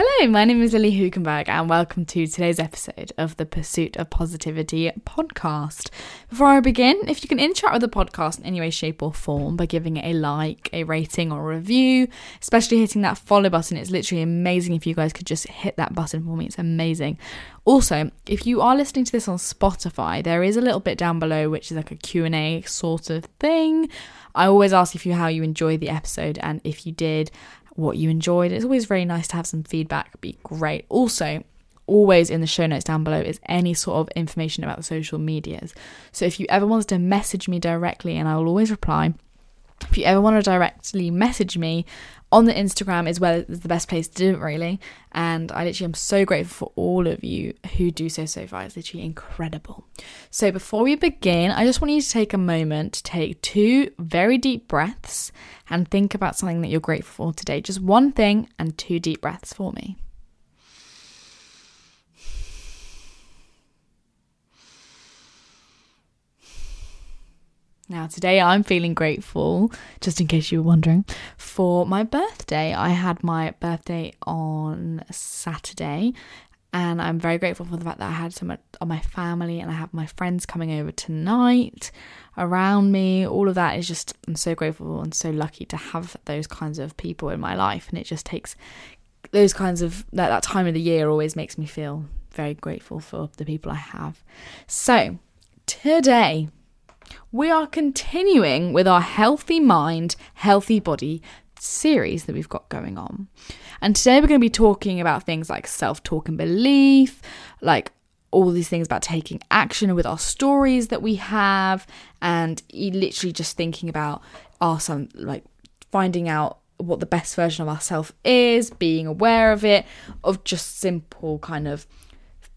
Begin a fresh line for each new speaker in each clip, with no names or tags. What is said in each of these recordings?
Hello, my name is Lilly Hoogenberg, and welcome to today's episode of the Pursuit of Positivity podcast. Before I begin, if you can interact with the podcast in any way, shape, or form by giving it a like, a rating, or a review, especially hitting that follow button, it's literally amazing if you guys could just hit that button for me. It's amazing. Also, if you are listening to this on Spotify, there is a little bit down below which is like a Q&A sort of thing. I always ask if you how you enjoy the episode and if you did, what you enjoyed. It's always very nice to have some feedback, It'd be great. Also, always in the show notes down below is any sort of information about the social medias. So if you ever wanted to message me directly, and I will always reply, if you ever want to directly message me on the Instagram is where is the best place to do it really. And I literally am so grateful for all of you who do so so far. It's literally incredible. So before we begin, I just want you to take a moment to take two very deep breaths and think about something that you're grateful for today. Just one thing and two deep breaths for me. Now, today I'm feeling grateful, just in case you were wondering, for my birthday. I had my birthday on Saturday, and I'm very grateful for the fact that I had so much of my family and I have my friends coming over tonight around me. All of that is just, I'm so grateful and so lucky to have those kinds of people in my life. And it just takes those kinds of, that, that time of the year always makes me feel very grateful for the people I have. So, today, we are continuing with our healthy mind, healthy body series that we've got going on. And today we're going to be talking about things like self talk and belief, like all these things about taking action with our stories that we have, and literally just thinking about our some like finding out what the best version of ourselves is, being aware of it, of just simple kind of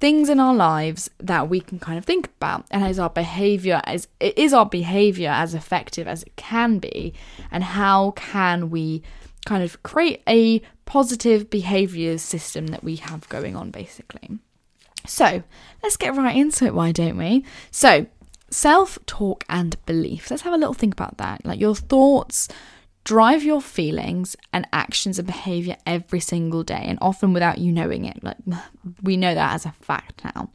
things in our lives that we can kind of think about. And is our behavior as is our behavior as effective as it can be? And how can we kind of create a positive behavior system that we have going on basically? So let's get right into it why don't we? So self talk and beliefs let's have a little think about that. Like your thoughts drive your feelings and actions and behavior every single day and often without you knowing it. Like we know that as a fact now.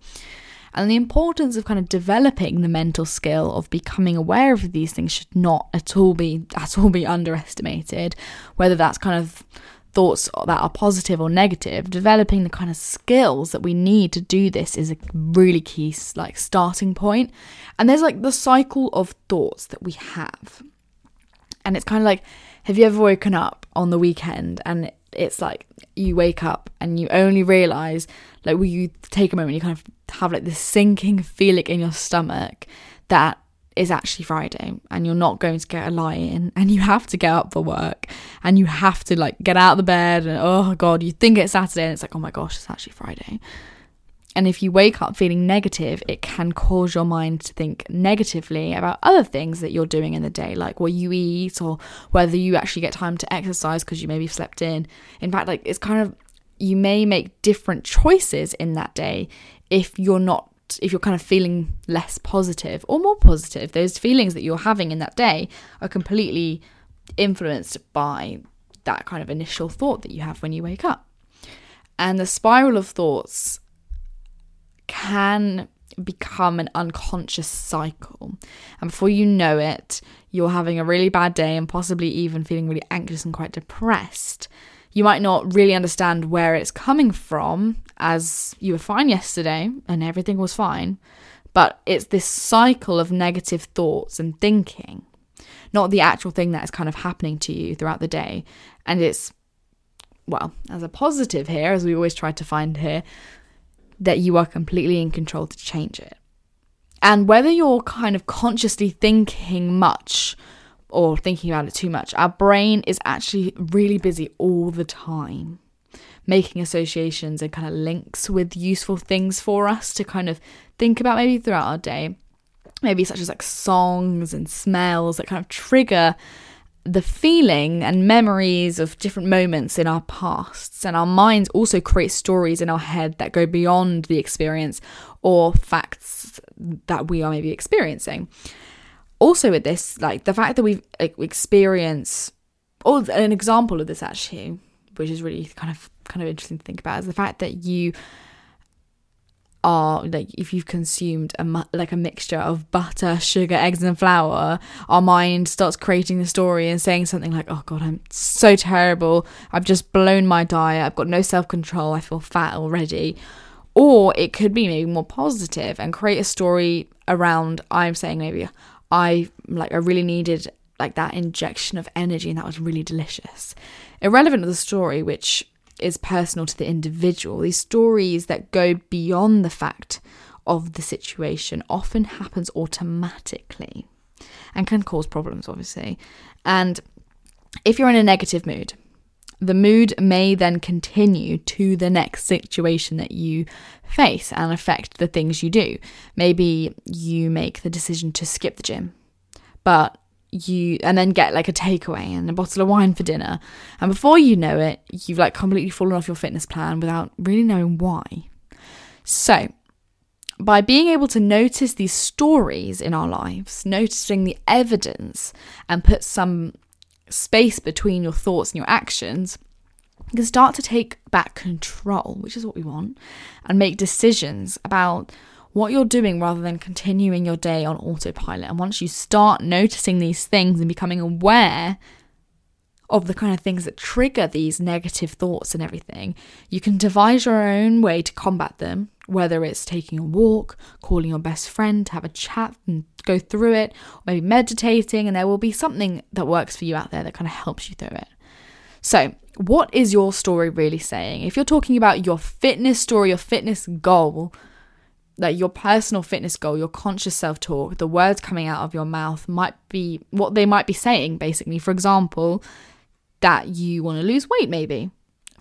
And the importance of kind of developing the mental skill of becoming aware of these things should not at all be at all be underestimated. Whether that's kind of thoughts that are positive or negative developing the kind of skills that we need to do this is a really key like starting point. And there's like the cycle of thoughts that we have and it's kind of like, have you ever woken up on the weekend and it's like you wake up and you only realize, like, will you take a moment, you kind of have like this sinking feeling in your stomach that is actually Friday and you're not going to get a lie in and you have to get up for work and you have to like get out of the bed and oh god, you think it's Saturday and it's like, oh my gosh, it's actually Friday. And if you wake up feeling negative, it can cause your mind to think negatively about other things that you're doing in the day, like what you eat or whether you actually get time to exercise because you maybe slept in. In fact, like it's kind of, you may make different choices in that day if you're not if you're kind of feeling less positive or more positive, those feelings that you're having in that day are completely influenced by that kind of initial thought that you have when you wake up. And the spiral of thoughts can become an unconscious cycle. And before you know it, you're having a really bad day and possibly even feeling really anxious and quite depressed. You might not really understand where it's coming from, as you were fine yesterday and everything was fine, but it's this cycle of negative thoughts and thinking, not the actual thing that is kind of happening to you throughout the day. And it's, well, as a positive here, as we always try to find here, that you are completely in control to change it. And whether you're kind of consciously thinking much or thinking about it too much, our brain is actually really busy all the time, making associations and kind of links with useful things for us to kind of think about maybe throughout our day. Maybe such as like songs and smells that kind of trigger the feeling and memories of different moments in our pasts, and our minds also create stories in our head that go beyond the experience or facts that we are maybe experiencing. Also, with this, like the fact that we've experienced, or an example of this actually, which is really kind of kind of interesting to think about, is the fact that you are like if you've consumed a like a mixture of butter, sugar, eggs, and flour, our mind starts creating the story and saying something like, "Oh God, I'm so terrible. I've just blown my diet. I've got no self control. I feel fat already." Or it could be maybe more positive and create a story around. I'm saying maybe I like I really needed like that injection of energy and that was really delicious. Irrelevant to the story, which is personal to the individual. These stories that go beyond the fact of the situation often happens automatically and can cause problems obviously. And if you're in a negative mood, the mood may then continue to the next situation that you face and affect the things you do. Maybe you make the decision to skip the gym, but you and then get like a takeaway and a bottle of wine for dinner. And before you know it you've like completely fallen off your fitness plan without really knowing why. So by being able to notice these stories in our lives noticing the evidence and put some space between your thoughts and your actions you can start to take back control which is what we want and make decisions about what you're doing rather than continuing your day on autopilot. And once you start noticing these things and becoming aware of the kind of things that trigger these negative thoughts and everything, you can devise your own way to combat them, whether it's taking a walk, calling your best friend to have a chat and go through it, or maybe meditating, and there will be something that works for you out there that kind of helps you through it. So, what is your story really saying? If you're talking about your fitness story, your fitness goal, like your personal fitness goal, your conscious self talk, the words coming out of your mouth might be what they might be saying, basically. For example, that you want to lose weight, maybe.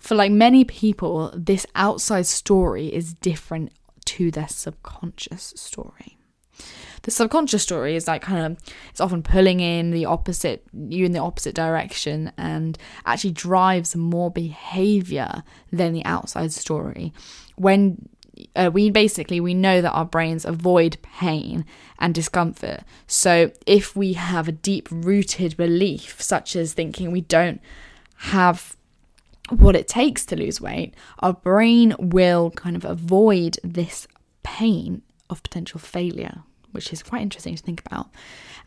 For like many people, this outside story is different to their subconscious story. The subconscious story is like kind of it's often pulling in the opposite you in the opposite direction and actually drives more behavior than the outside story. When uh, we basically we know that our brains avoid pain and discomfort. So if we have a deep rooted belief such as thinking we don't have what it takes to lose weight our brain will kind of avoid this pain of potential failure which is quite interesting to think about.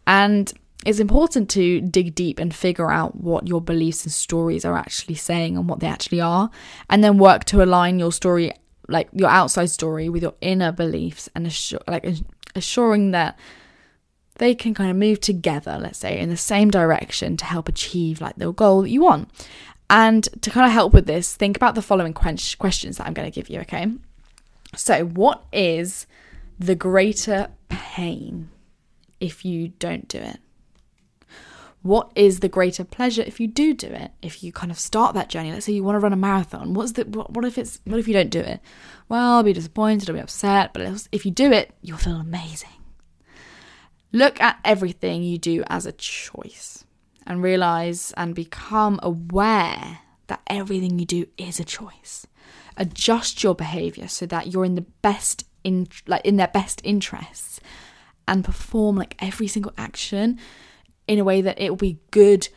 And it's important to dig deep and figure out what your beliefs and stories are actually saying and what they actually are, and then work to align your story like your outside story with your inner beliefs and like assuring that they can kind of move together let's say in the same direction to help achieve like the goal that you want. And to kind of help with this think about the following questions that i'm going to give you okay? So what is the greater pain if you don't do it what is the greater pleasure if you do do it? If you kind of start that journey let's say you want to run a marathon what's the what, what if it's what if you don't do it? Well i'll be disappointed i'll be upset but if you do it you'll feel amazing. Look at everything you do as a choice and realize and become aware that everything you do is a choice. Adjust your behavior so that you're in the best in like in their best interests and perform like every single action in a way that it will be good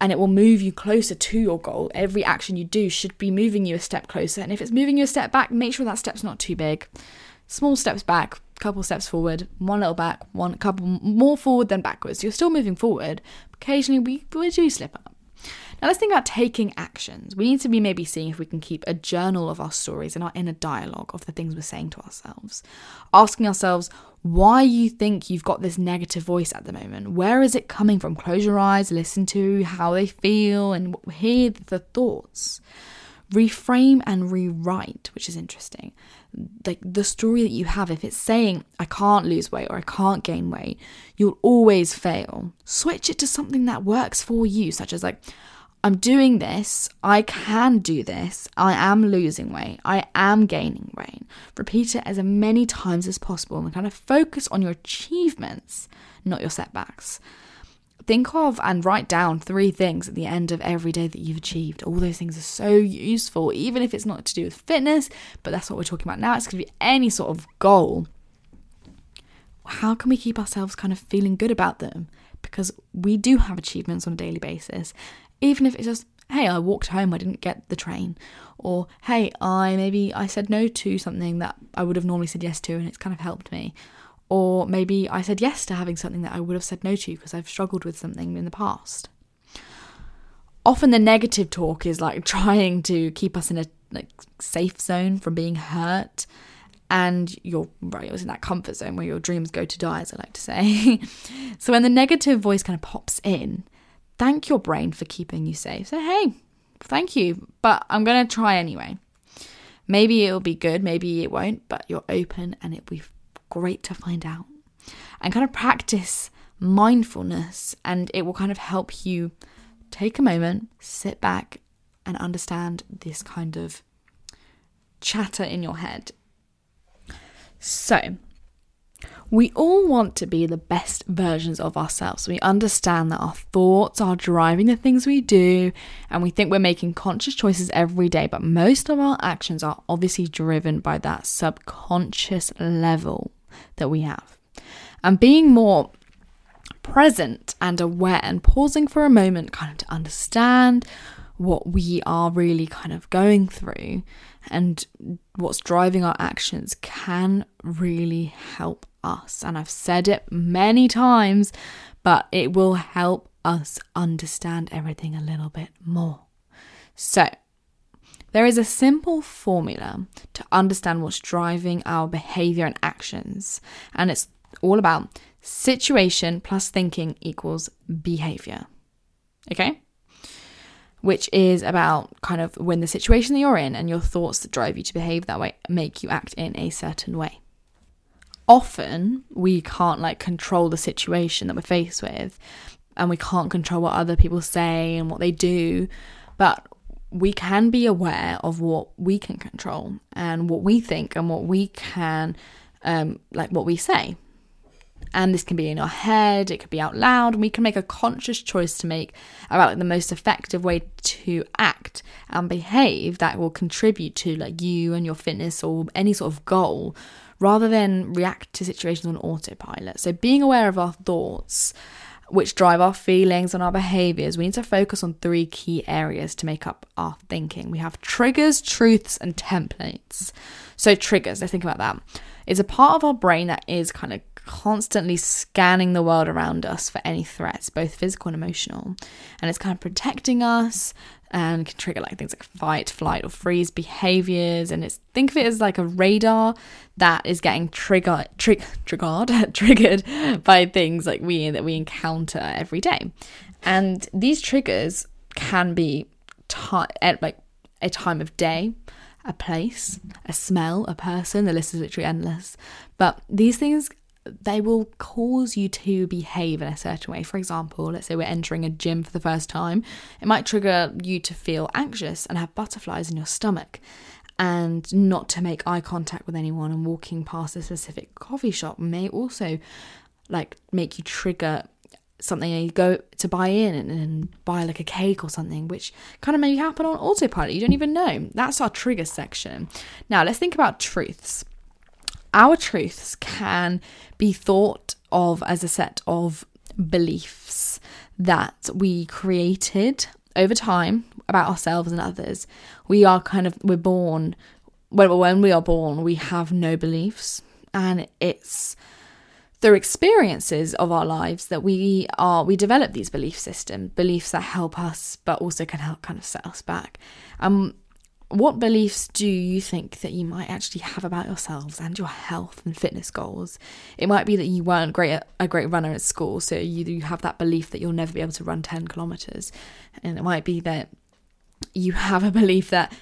and it will move you closer to your goal. Every action you do should be moving you a step closer. And if it's moving you a step back, make sure that step's not too big. Small steps back, couple steps forward, one little back, one couple more forward than backwards. You're still moving forward. Occasionally we, we do slip up. Now let's think about taking actions. We need to be maybe seeing if we can keep a journal of our stories and our inner dialogue of the things we're saying to ourselves. Asking ourselves why you think you've got this negative voice at the moment. Where is it coming from? Close your eyes, listen to how they feel, and hear the thoughts. Reframe and rewrite, which is interesting. Like the story that you have, if it's saying, I can't lose weight or I can't gain weight, you'll always fail. Switch it to something that works for you, such as like, I'm doing this. I can do this. I am losing weight. I am gaining weight. Repeat it as many times as possible and kind of focus on your achievements, not your setbacks. Think of and write down three things at the end of every day that you've achieved. All those things are so useful, even if it's not to do with fitness, but that's what we're talking about now. It's going to be any sort of goal. How can we keep ourselves kind of feeling good about them? Because we do have achievements on a daily basis even if it's just hey, I walked home, I didn't get the train. Or, hey, I maybe I said no to something that I would have normally said yes to and it's kind of helped me. Or maybe I said yes to having something that I would have said no to because I've struggled with something in the past. Often the negative talk is like trying to keep us in a like safe zone from being hurt and you're right, it was in that comfort zone where your dreams go to die, as I like to say. so when the negative voice kind of pops in, thank your brain for keeping you safe. Say, hey, thank you, but I'm going to try anyway. Maybe it'll be good, maybe it won't, but you're open and it'll be great to find out. And kind of practice mindfulness, and it will kind of help you take a moment, sit back, and understand this kind of chatter in your head. So, we all want to be the best versions of ourselves. We understand that our thoughts are driving the things we do, and we think we're making conscious choices every day, but most of our actions are obviously driven by that subconscious level that we have. And being more present and aware and pausing for a moment, kind of to understand what we are really kind of going through and what's driving our actions can really help us. And I've said it many times, but it will help us understand everything a little bit more. So, there is a simple formula to understand what's driving our behavior and actions, and it's all about situation plus thinking equals behavior. Okay? Which is about kind of when the situation that you're in and your thoughts that drive you to behave that way make you act in a certain way often we can't like control the situation that we're faced with and we can't control what other people say and what they do but we can be aware of what we can control and what we think and what we can um like what we say and this can be in our head it could be out loud we can make a conscious choice to make about like the most effective way to act and behave that will contribute to like you and your fitness or any sort of goal rather than react to situations on autopilot. So, being aware of our thoughts, which drive our feelings and our behaviors, we need to focus on three key areas to make up our thinking. We have triggers, truths, and templates. So, triggers, let's think about that. It's a part of our brain that is kind of constantly scanning the world around us for any threats, both physical and emotional. And it's kind of protecting us, and can trigger like things like fight, flight, or freeze behaviors. And it's think of it as like a radar that is getting triggered, tri- triggered, triggered by things like we that we encounter every day. And these triggers can be t- at like a time of day, a place, a smell, a person. The list is literally endless. But these things they will cause you to behave in a certain way. For example, let's say we're entering a gym for the first time, it might trigger you to feel anxious and have butterflies in your stomach. And not to make eye contact with anyone and walking past a specific coffee shop may also like make you trigger something and you go to buy in and, and buy like a cake or something which kind of maybe happen on autopilot. You don't even know. That's our trigger section. Now let's think about truths our truths can be thought of as a set of beliefs that we created over time about ourselves and others. We are kind of, we're born, when we are born, we have no beliefs. And it's through experiences of our lives that we are, we develop these belief systems, beliefs that help us, but also can help kind of set us back. Um, what beliefs do you think that you might actually have about yourselves and your health and fitness goals? It might be that you weren't great at, a great runner at school, so you, you have that belief that you'll never be able to run 10 kilometers. And it might be that you have a belief that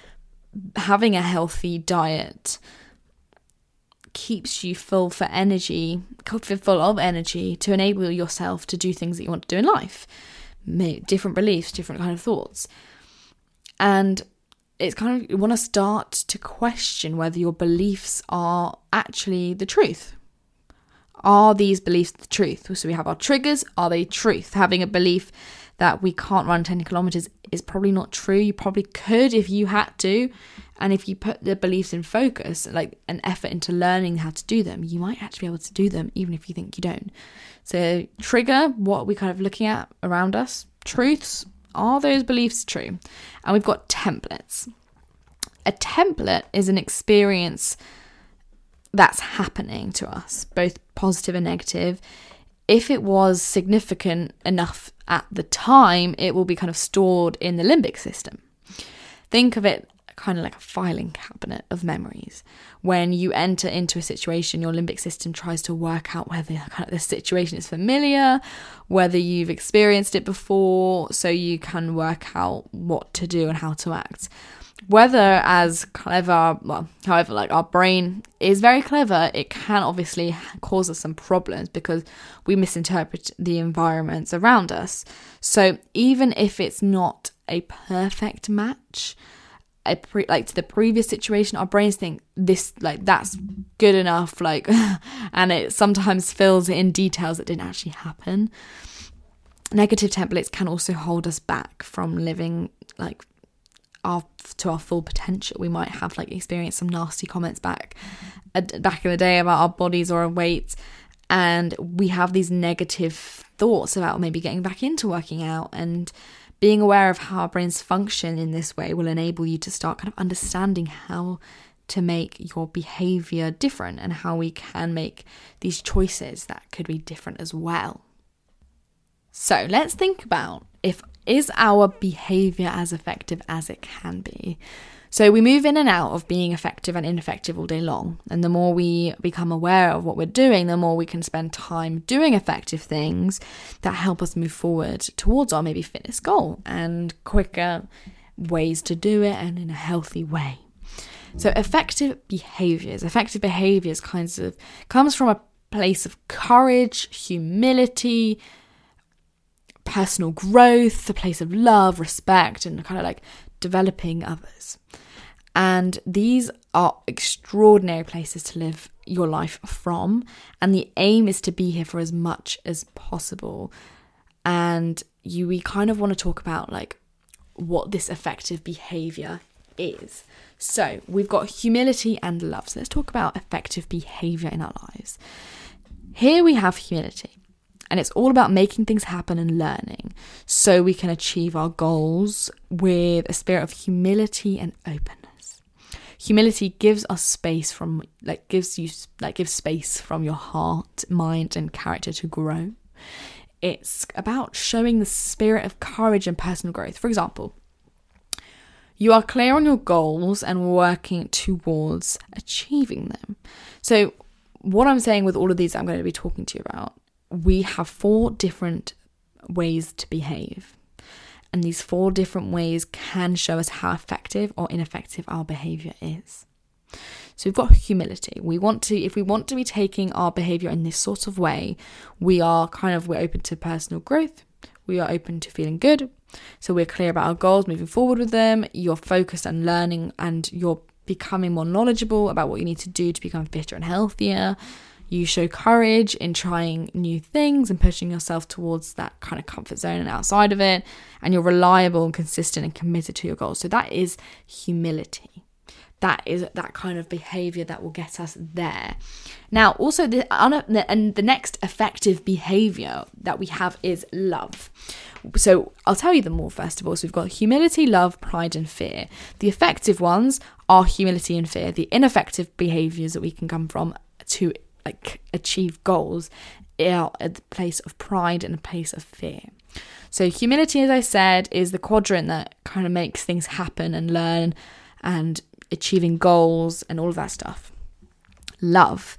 having a healthy diet keeps you full for energy, full of energy to enable yourself to do things that you want to do in life. Different beliefs, different kind of thoughts. And it's kind of you want to start to question whether your beliefs are actually the truth. Are these beliefs the truth? So we have our triggers. Are they truth? Having a belief that we can't run 10 kilometers is probably not true. You probably could if you had to. And if you put the beliefs in focus, like an effort into learning how to do them, you might actually be able to do them even if you think you don't. So, trigger, what we're kind of looking at around us, truths, Are those beliefs true? And we've got templates. A template is an experience that's happening to us, both positive and negative. If it was significant enough at the time, it will be kind of stored in the limbic system. Think of it kind of like a filing cabinet of memories. When you enter into a situation, your limbic system tries to work out whether kind of the situation is familiar, whether you've experienced it before, so you can work out what to do and how to act. Whether as clever, well, however, like our brain is very clever, it can obviously cause us some problems because we misinterpret the environments around us. So even if it's not a perfect match, a pre- like to the previous situation our brains think this like that's good enough like and it sometimes fills in details that didn't actually happen. Negative templates can also hold us back from living like our to our full potential. We might have like experienced some nasty comments back uh, back in the day about our bodies or our weight and we have these negative thoughts about maybe getting back into working out and being aware of how our brains function in this way will enable you to start kind of understanding how to make your behavior different and how we can make these choices that could be different as well. So, let's think about if is our behavior as effective as it can be? So we move in and out of being effective and ineffective all day long. And the more we become aware of what we're doing, the more we can spend time doing effective things that help us move forward towards our maybe fitness goal and quicker ways to do it and in a healthy way. So effective behaviors, effective behaviors kinds of comes from a place of courage, humility, personal growth, a place of love, respect, and kind of like developing others. And these are extraordinary places to live your life from. And the aim is to be here for as much as possible. And you we kind of want to talk about like what this effective behavior is. So we've got humility and love. So let's talk about effective behavior in our lives. Here we have humility. And it's all about making things happen and learning so we can achieve our goals with a spirit of humility and openness. Humility gives us space from, like, gives you, like, gives space from your heart, mind, and character to grow. It's about showing the spirit of courage and personal growth. For example, you are clear on your goals and working towards achieving them. So, what I'm saying with all of these I'm going to be talking to you about we have four different ways to behave. And these four different ways can show us how effective or ineffective our behavior is. So we've got humility. We want to, if we want to be taking our behavior in this sort of way, we are kind of, we're open to personal growth. We are open to feeling good. So we're clear about our goals, moving forward with them. You're focused on learning and you're becoming more knowledgeable about what you need to do to become fitter and healthier. You show courage in trying new things and pushing yourself towards that kind of comfort zone and outside of it. And you're reliable and consistent and committed to your goals. So that is humility. That is that kind of behavior that will get us there. Now, also, the, and the next effective behavior that we have is love. So I'll tell you them all first of all. So we've got humility, love, pride, and fear. The effective ones are humility and fear. The ineffective behaviors that we can come from to like achieve goals are at the place of pride and a place of fear. So humility, as I said, is the quadrant that kind of makes things happen and learn and achieving goals and all of that stuff. Love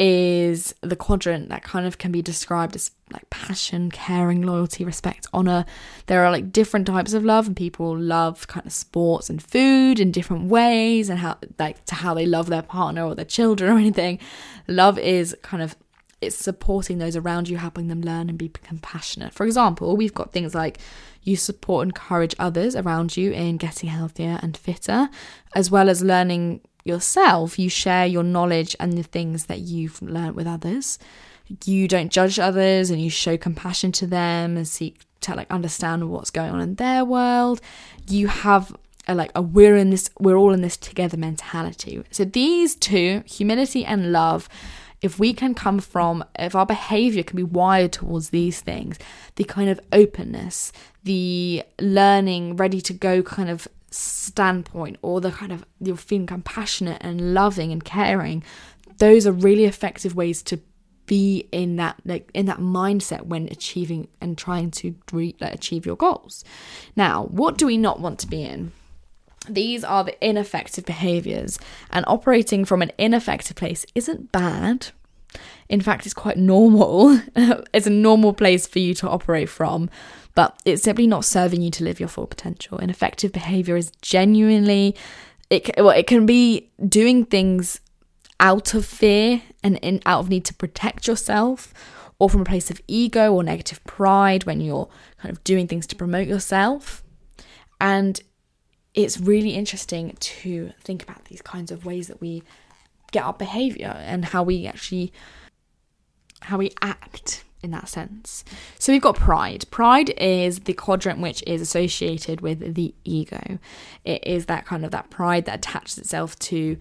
is the quadrant that kind of can be described as like passion, caring, loyalty, respect, honor. There are like different types of love, and people love kind of sports and food in different ways, and how like to how they love their partner or their children or anything. Love is kind of it's supporting those around you, helping them learn and be compassionate. For example, we've got things like you support and encourage others around you in getting healthier and fitter, as well as learning yourself, you share your knowledge and the things that you've learned with others. You don't judge others and you show compassion to them and seek to like understand what's going on in their world. You have a, like a we're in this we're all in this together mentality. So these two, humility and love, if we can come from, if our behavior can be wired towards these things, the kind of openness, the learning, ready to go kind of standpoint, or the kind of you're feeling compassionate and loving and caring, those are really effective ways to be in that like in that mindset when achieving and trying to re- like, achieve your goals. Now, what do we not want to be in? These are the ineffective behaviors, and operating from an ineffective place isn't bad. In fact, it's quite normal. it's a normal place for you to operate from, but it's simply not serving you to live your full potential. Ineffective behavior is genuinely it well, it can be doing things out of fear and in, out of need to protect yourself or from a place of ego or negative pride when you're kind of doing things to promote yourself. And it's really interesting to think about these kinds of ways that we get our behavior and how we actually how we act in that sense. So we've got pride. Pride is the quadrant which is associated with the ego. It is that kind of that pride that attaches itself to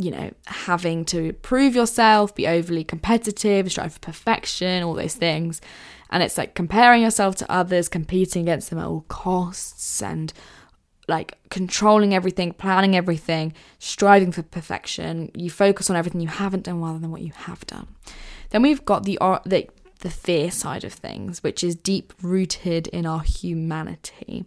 you know, having to prove yourself, be overly competitive, strive for perfection, all those things. And it's like comparing yourself to others, competing against them at all costs, and like controlling everything, planning everything, striving for perfection. You focus on everything you haven't done rather than what you have done. Then we've got the uh, the, the fear side of things, which is deep rooted in our humanity.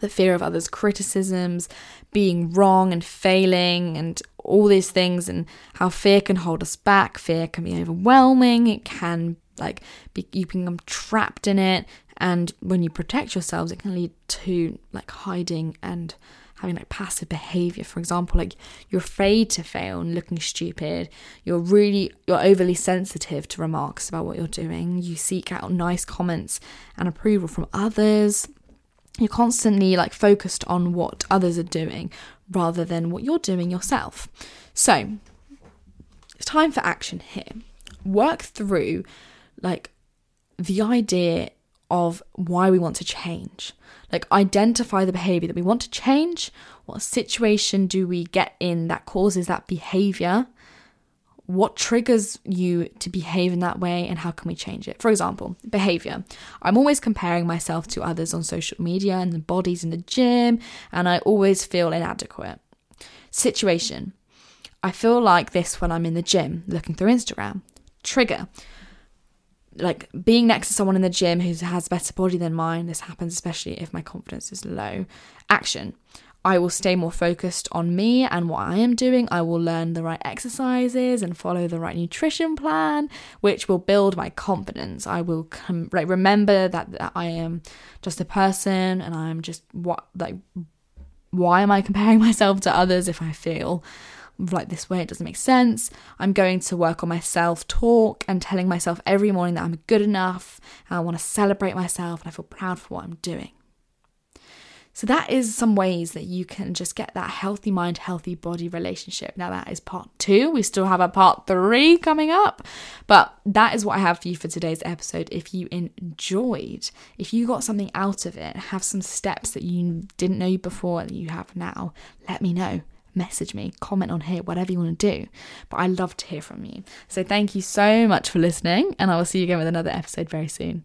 The fear of others' criticisms, being wrong and failing, and all these things, and how fear can hold us back. Fear can be overwhelming. It can like be, you become trapped in it and when you protect yourselves, it can lead to like hiding and having like passive behavior. For example, like you're afraid to fail and looking stupid. You're really you're overly sensitive to remarks about what you're doing. You seek out nice comments and approval from others. You're constantly like focused on what others are doing rather than what you're doing yourself. So, it's time for action here. Work through like the idea of why we want to change. Like, identify the behavior that we want to change. What situation do we get in that causes that behavior? What triggers you to behave in that way, and how can we change it? For example, behavior. I'm always comparing myself to others on social media and the bodies in the gym, and I always feel inadequate. Situation. I feel like this when I'm in the gym looking through Instagram. Trigger like being next to someone in the gym who has a better body than mine this happens especially if my confidence is low action I will stay more focused on me and what I am doing. I will learn the right exercises and follow the right nutrition plan, which will build my confidence. I will com- like remember that, that I am just a person and I'm just what like why am I comparing myself to others if I feel like this way, it doesn't make sense. I'm going to work on my self talk and telling myself every morning that I'm good enough and I want to celebrate myself and I feel proud for what I'm doing. So, that is some ways that you can just get that healthy mind, healthy body relationship. Now, that is part two. We still have a part three coming up, but that is what I have for you for today's episode. If you enjoyed, if you got something out of it, have some steps that you didn't know before that you have now, let me know message me, comment on here, whatever you want to do. But I love to hear from you. So thank you so much for listening, and I will see you again with another episode very soon.